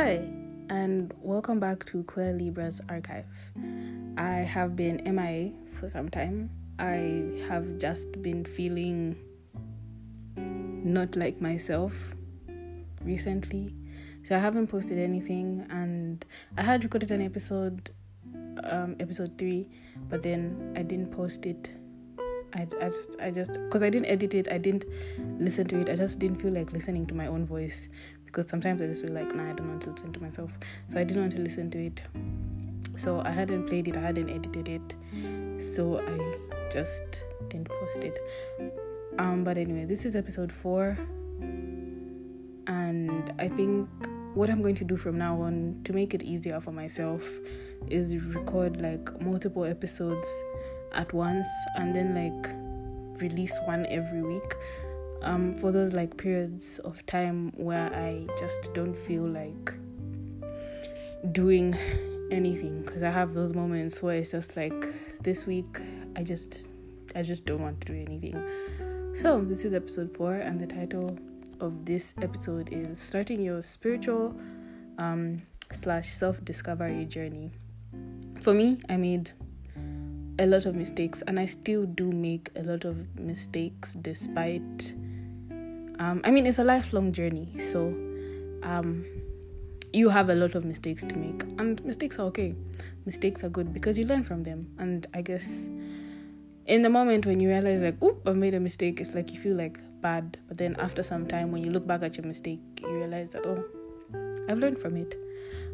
Hi, and welcome back to Queer Libra's archive. I have been MIA for some time. I have just been feeling not like myself recently. So I haven't posted anything and I had recorded an episode um episode 3 but then I didn't post it. I, I just I just because I didn't edit it, I didn't listen to it. I just didn't feel like listening to my own voice because sometimes I just feel like, nah, I don't want to listen to myself. So I didn't want to listen to it. So I hadn't played it, I hadn't edited it. So I just didn't post it. Um, but anyway, this is episode four, and I think what I'm going to do from now on to make it easier for myself is record like multiple episodes at once and then like release one every week um, for those like periods of time where I just don't feel like doing anything because I have those moments where it's just like this week I just I just don't want to do anything. So this is episode four and the title of this episode is starting your spiritual um, slash self discovery journey. For me, I made a lot of mistakes and I still do make a lot of mistakes despite um, I mean, it's a lifelong journey, so um, you have a lot of mistakes to make, and mistakes are okay. Mistakes are good because you learn from them, and I guess in the moment when you realize like, "Oop, I made a mistake," it's like you feel like bad, but then after some time, when you look back at your mistake, you realize that oh, I've learned from it.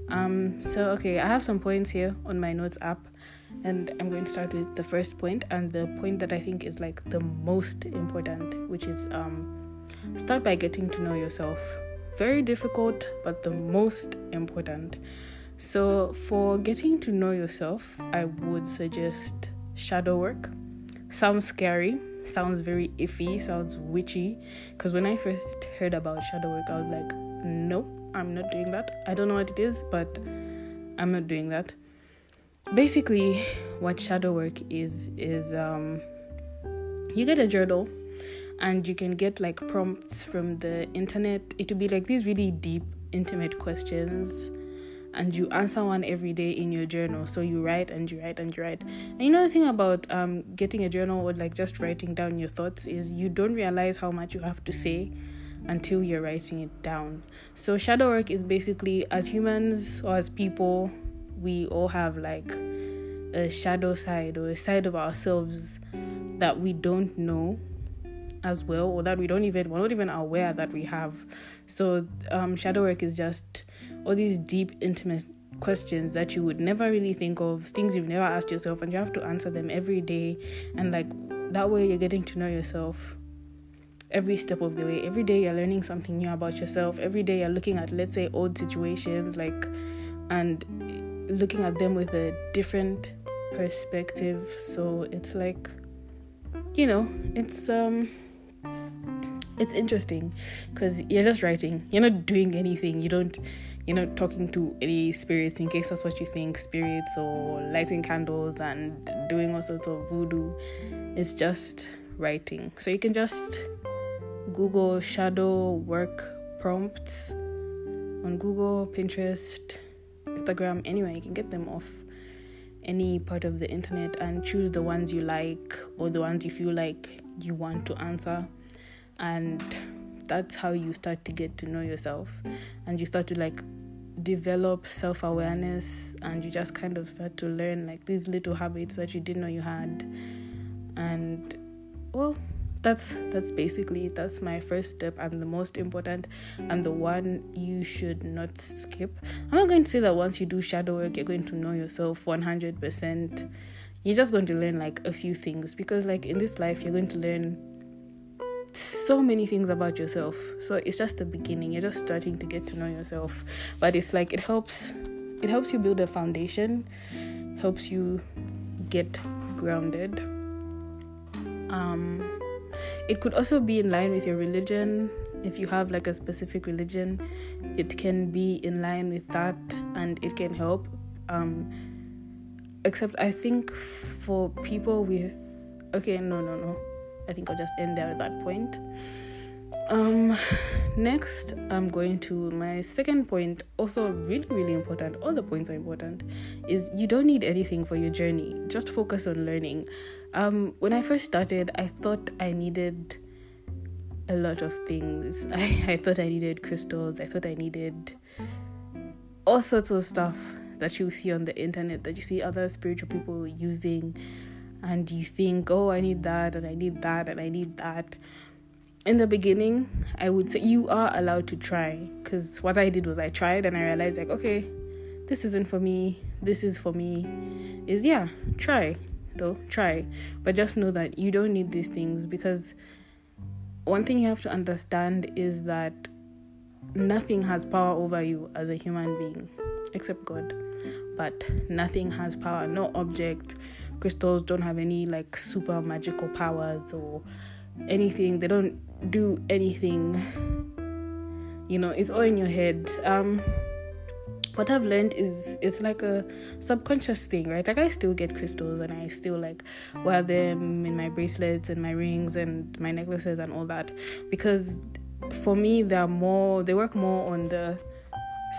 Um, so okay, I have some points here on my notes app, and I'm going to start with the first point, and the point that I think is like the most important, which is um Start by getting to know yourself. Very difficult, but the most important. So, for getting to know yourself, I would suggest shadow work. Sounds scary, sounds very iffy, sounds witchy. Because when I first heard about shadow work, I was like, no, I'm not doing that. I don't know what it is, but I'm not doing that. Basically, what shadow work is, is um, you get a journal and you can get like prompts from the internet. It will be like these really deep, intimate questions, and you answer one every day in your journal. So you write and you write and you write. And you know the thing about um, getting a journal or like just writing down your thoughts is you don't realize how much you have to say until you're writing it down. So shadow work is basically as humans or as people, we all have like a shadow side or a side of ourselves that we don't know as well or that we don't even we're not even aware that we have. So um, shadow work is just all these deep intimate questions that you would never really think of things you've never asked yourself and you have to answer them every day. And like that way you're getting to know yourself every step of the way. Every day you're learning something new about yourself. Every day you're looking at let's say old situations like and looking at them with a different perspective. So it's like you know it's um it's interesting. Because you're just writing. You're not doing anything. You don't you're not talking to any spirits in case that's what you think spirits or lighting candles and doing all sorts of voodoo. It's just writing. So you can just google shadow work prompts on google pinterest instagram. Anywhere you can get them off any part of the internet and choose the ones you like or the ones you feel like you want to answer. And that's how you start to get to know yourself. And you start to like develop self-awareness and you just kind of start to learn like these little habits that you didn't know you had. And well that's that's basically that's my first step and the most important and the one you should not skip i'm not going to say that once you do shadow work you're going to know yourself 100% you're just going to learn like a few things because like in this life you're going to learn so many things about yourself. So it's just the beginning. You're just starting to get to know yourself. But it's like it helps it helps you build a foundation, helps you get grounded. Um it could also be in line with your religion. If you have like a specific religion, it can be in line with that and it can help. Um except I think for people with okay, no, no, no I think I'll just end there at that point. Um, next I'm going to my second point, also really, really important. All the points are important, is you don't need anything for your journey. Just focus on learning. Um, when I first started, I thought I needed a lot of things. I, I thought I needed crystals, I thought I needed all sorts of stuff that you see on the internet that you see other spiritual people using and you think, oh, I need that and I need that and I need that. In the beginning, I would say you are allowed to try because what I did was I tried and I realized, like, okay, this isn't for me, this is for me. Is yeah, try though, try. But just know that you don't need these things because one thing you have to understand is that nothing has power over you as a human being except God. But nothing has power, no object. Crystals don't have any like super magical powers or anything. They don't do anything. You know, it's all in your head. Um what I've learned is it's like a subconscious thing, right? Like I still get crystals and I still like wear them in my bracelets and my rings and my necklaces and all that. Because for me they're more they work more on the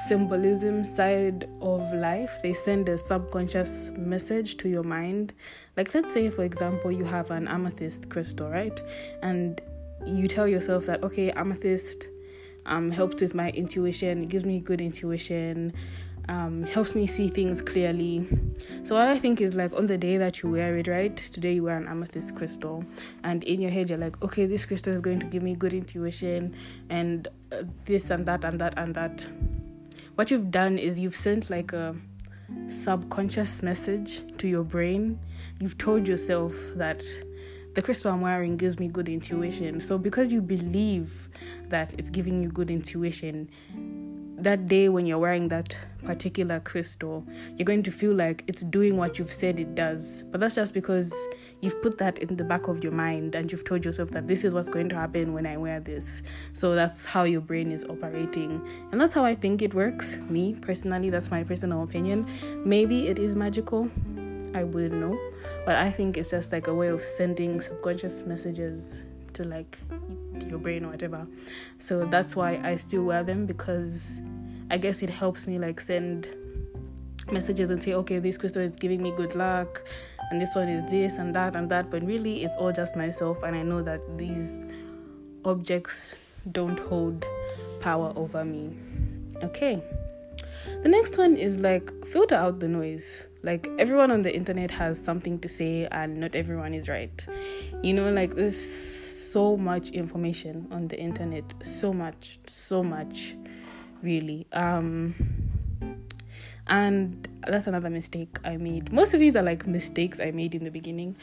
symbolism side of life. They send a subconscious message to your mind. Like let's say for example you have an amethyst crystal right? And you tell yourself that okay amethyst um, helps with my intuition it gives me good intuition um, helps me see things clearly. So what I think is like on the day that you wear it, right? Today you wear an amethyst crystal, and in your head you're like, okay, this crystal is going to give me good intuition, and uh, this and that and that and that. What you've done is you've sent like a subconscious message to your brain. You've told yourself that the crystal I'm wearing gives me good intuition. So because you believe that it's giving you good intuition, that day when you're wearing that particular crystal, you're going to feel like it's doing what you've said it does. But that's just because you've put that in the back of your mind and you've told yourself that this is what's going to happen when I wear this. So that's how your brain is operating. And that's how I think it works. Me personally, that's my personal opinion. Maybe it is magical. I wouldn't know. But I think it's just like a way of sending subconscious messages to like your brain or whatever. So that's why I still wear them because I guess it helps me like send messages and say, okay, this crystal is giving me good luck, and this one is this and that and that. But really, it's all just myself, and I know that these objects don't hold power over me. Okay. The next one is like filter out the noise. Like everyone on the internet has something to say, and not everyone is right. You know, like there's so much information on the internet, so much, so much really. Um, and that's another mistake I made. Most of these are like mistakes I made in the beginning.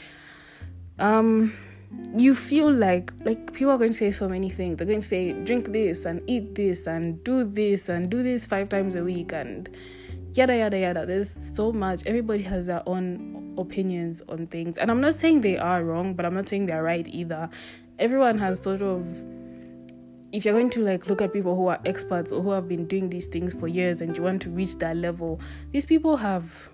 Um, you feel like like people are going to say so many things. They're going to say drink this and eat this and do this and do this five times a week and yada yada yada. There's so much. Everybody has their own opinions on things, and I'm not saying they are wrong, but I'm not saying they're right either. Everyone has sort of if you're going to like look at people who are experts or who have been doing these things for years and you want to reach that level these people have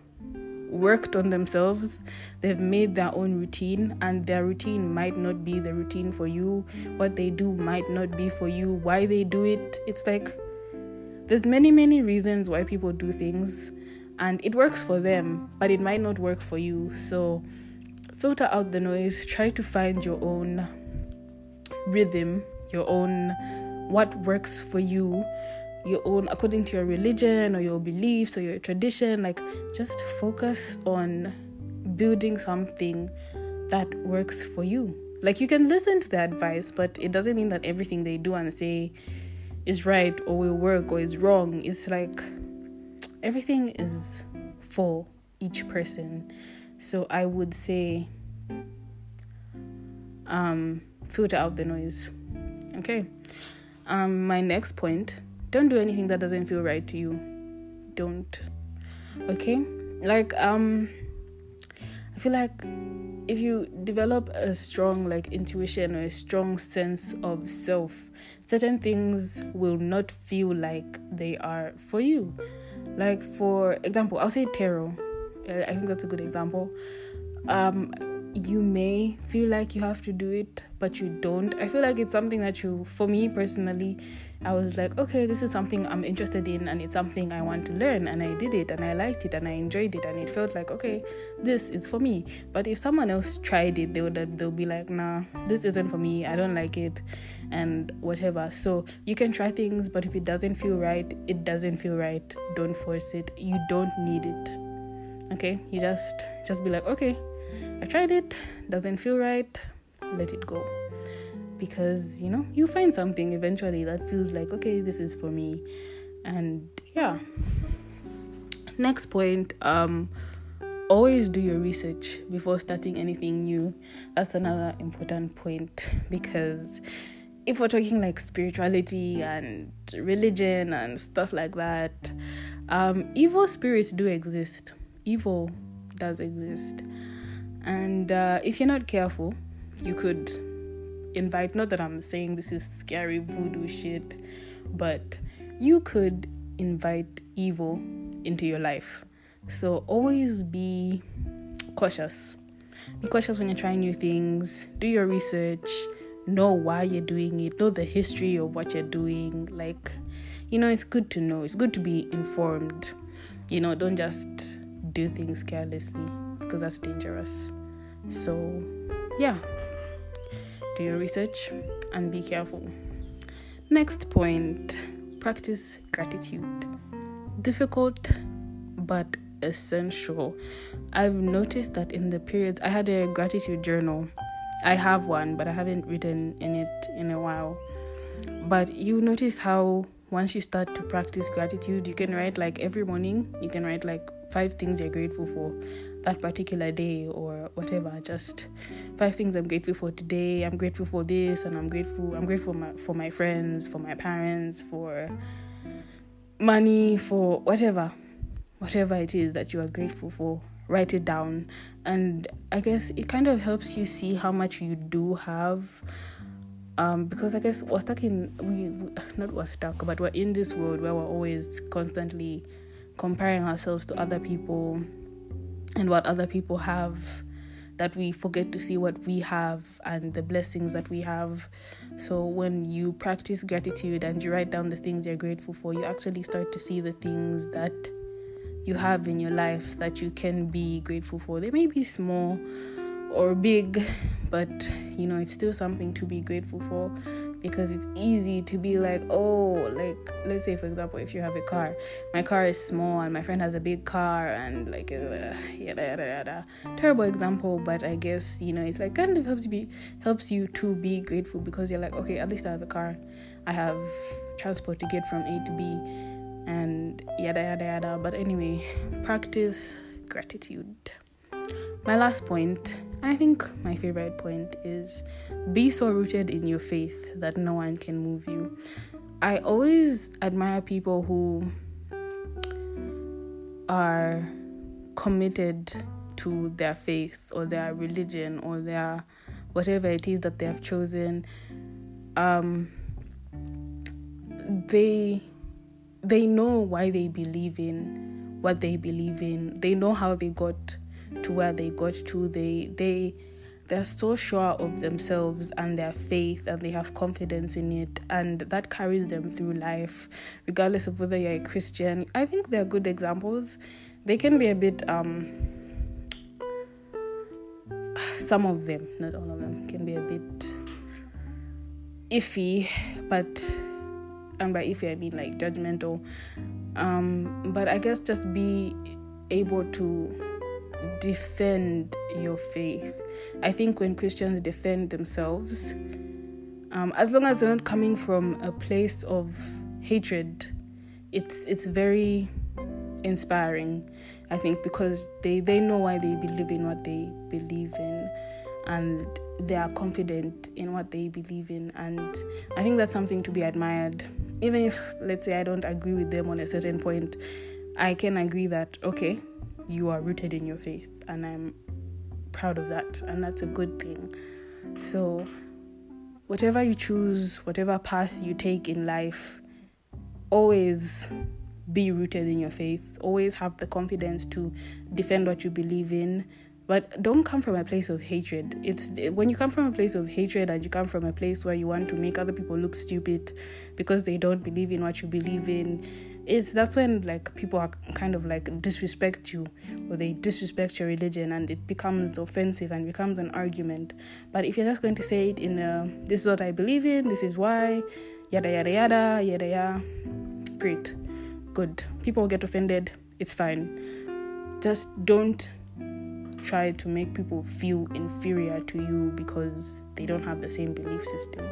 worked on themselves they've made their own routine and their routine might not be the routine for you what they do might not be for you why they do it it's like there's many many reasons why people do things and it works for them but it might not work for you. So filter out the noise. Try to find your own rhythm your own what works for you your own according to your religion or your beliefs or your tradition. Like just focus on building something that works for you. Like you can listen to the advice but it doesn't mean that everything they do and say is right or will work or is wrong it's like everything is for each person so i would say um filter out the noise Okay. Um, my next point don't do anything that doesn't feel right to you. Don't. Okay? Like, um, I feel like if you develop a strong like intuition or a strong sense of self, certain things will not feel like they are for you. Like for example, I'll say tarot. I think that's a good example. Um, you may feel like you have to do it, but you don't. I feel like it's something that you, for me personally, I was like, okay, this is something I'm interested in and it's something I want to learn. And I did it and I liked it and I enjoyed it. And it felt like, okay, this is for me. But if someone else tried it, they would they'll be like, nah, this isn't for me. I don't like it and whatever. So you can try things, but if it doesn't feel right, it doesn't feel right. Don't force it. You don't need it. Okay? You just just be like, okay, I tried it, doesn't feel right, let it go because you know you find something eventually that feels like okay this is for me. And yeah. Next point um always do your research before starting anything new. That's another important point because if we're talking like spirituality and religion and stuff like that um evil spirits do exist. Evil does exist. And uh, if you're not careful you could invite not that i'm saying this is scary voodoo shit but you could invite evil into your life. So always be cautious. Be cautious when you're trying new things. Do your research. Know why you're doing it. Know the history of what you're doing. Like you know it's good to know. It's good to be informed. You know don't just do things carelessly because that's dangerous. So yeah do your research and be careful. Next point practice gratitude. Difficult but essential. I've noticed that in the periods I had a gratitude journal. I have one, but I haven't written in it in a while. But you notice how once you start to practice gratitude, you can write like every morning, you can write like five things you're grateful for that particular day or whatever just five things i'm grateful for today. I'm grateful for this and i'm grateful i'm grateful for my, for my friends for my parents for money for whatever whatever it is that you are grateful for write it down. And i guess it kind of helps you see how much you do have um, because I guess we're stuck in we, we not we're stuck, but we're in this world where we're always constantly comparing ourselves to other people and what other people have that we forget to see what we have and the blessings that we have. So when you practice gratitude and you write down the things you're grateful for, you actually start to see the things that you have in your life that you can be grateful for. They may be small or big, but you know, it's still something to be grateful for because it's easy to be like, oh, like let's say for example, if you have a car, my car is small and my friend has a big car, and like uh, yada yada yada. Terrible example, but I guess you know it's like kind of helps you be helps you to be grateful because you're like, okay, at least I have a car, I have transport to get from A to B, and yada yada yada. But anyway, practice gratitude. My last point I think my favorite point is be so rooted in your faith that no one can move you. I always admire people who are committed to their faith or their religion or their whatever it is that they have chosen. Um, they they know why they believe in what they believe in. They know how they got to where they got to they they they're so sure of themselves and their faith and they have confidence in it. And that carries them through life regardless of whether you're a christian. I think they're good examples. They can be a bit um some of them not all of them can be a bit iffy. But and by iffy i mean like judgmental. Um but i guess just be able to defend your faith. I think when Christians defend themselves, um, as long as they're not coming from a place of hatred, it's it's very inspiring. I think because they they know why they believe in what they believe in, and they are confident in what they believe in, and I think that's something to be admired. Even if let's say I don't agree with them on a certain point, I can agree that okay, you are rooted in your faith, and I'm proud of that, and that's a good thing. So, whatever you choose, whatever path you take in life, always be rooted in your faith. Always have the confidence to defend what you believe in, but don't come from a place of hatred it's when you come from a place of hatred and you come from a place where you want to make other people look stupid because they don't believe in what you believe in it's that's when like people are kind of like disrespect you or they disrespect your religion and it becomes offensive and becomes an argument. But if you're just going to say it in a this is what i believe in this is why yada yada yada yada yada great. Good. People get offended. It's fine. Just don't try to make people feel inferior to you because they don't have the same belief system.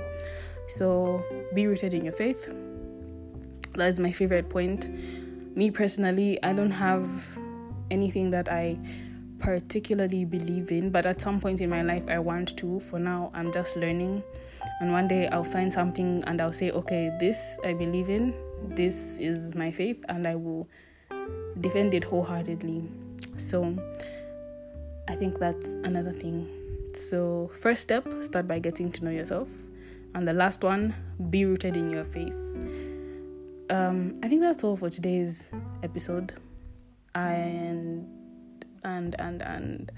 So be rooted in your faith. That is my favorite point. Me personally, I don't have anything that I particularly believe in, but at some point in my life, I want to. For now, I'm just learning. And one day I'll find something and I'll say, okay, this I believe in, this is my faith, and I will defend it wholeheartedly. So, I think that's another thing. So, first step, start by getting to know yourself. And the last one, be rooted in your faith. Um, I think that's all for today's episode. And and and and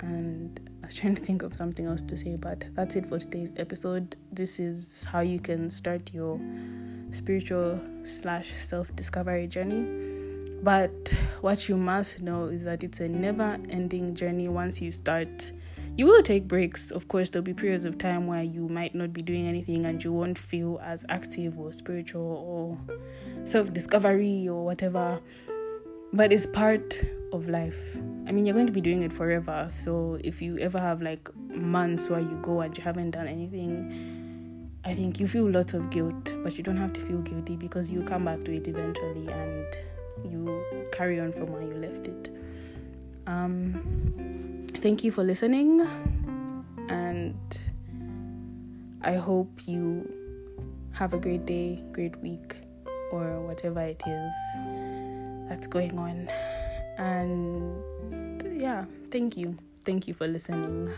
and I was trying to think of something else to say, but that's it for today's episode. This is how you can start your spiritual slash self discovery journey. But what you must know is that it's a never ending journey once you start. You will take breaks. Of course, there'll be periods of time where you might not be doing anything and you won't feel as active or spiritual or self discovery or whatever. But it's part of life. I mean, you're going to be doing it forever. So if you ever have like months where you go and you haven't done anything, I think you feel lots of guilt, but you don't have to feel guilty because you come back to it eventually and you carry on from where you left it. Um, thank you for listening, and I hope you have a great day, great week, or whatever it is that's going on. And yeah, thank you. Thank you for listening.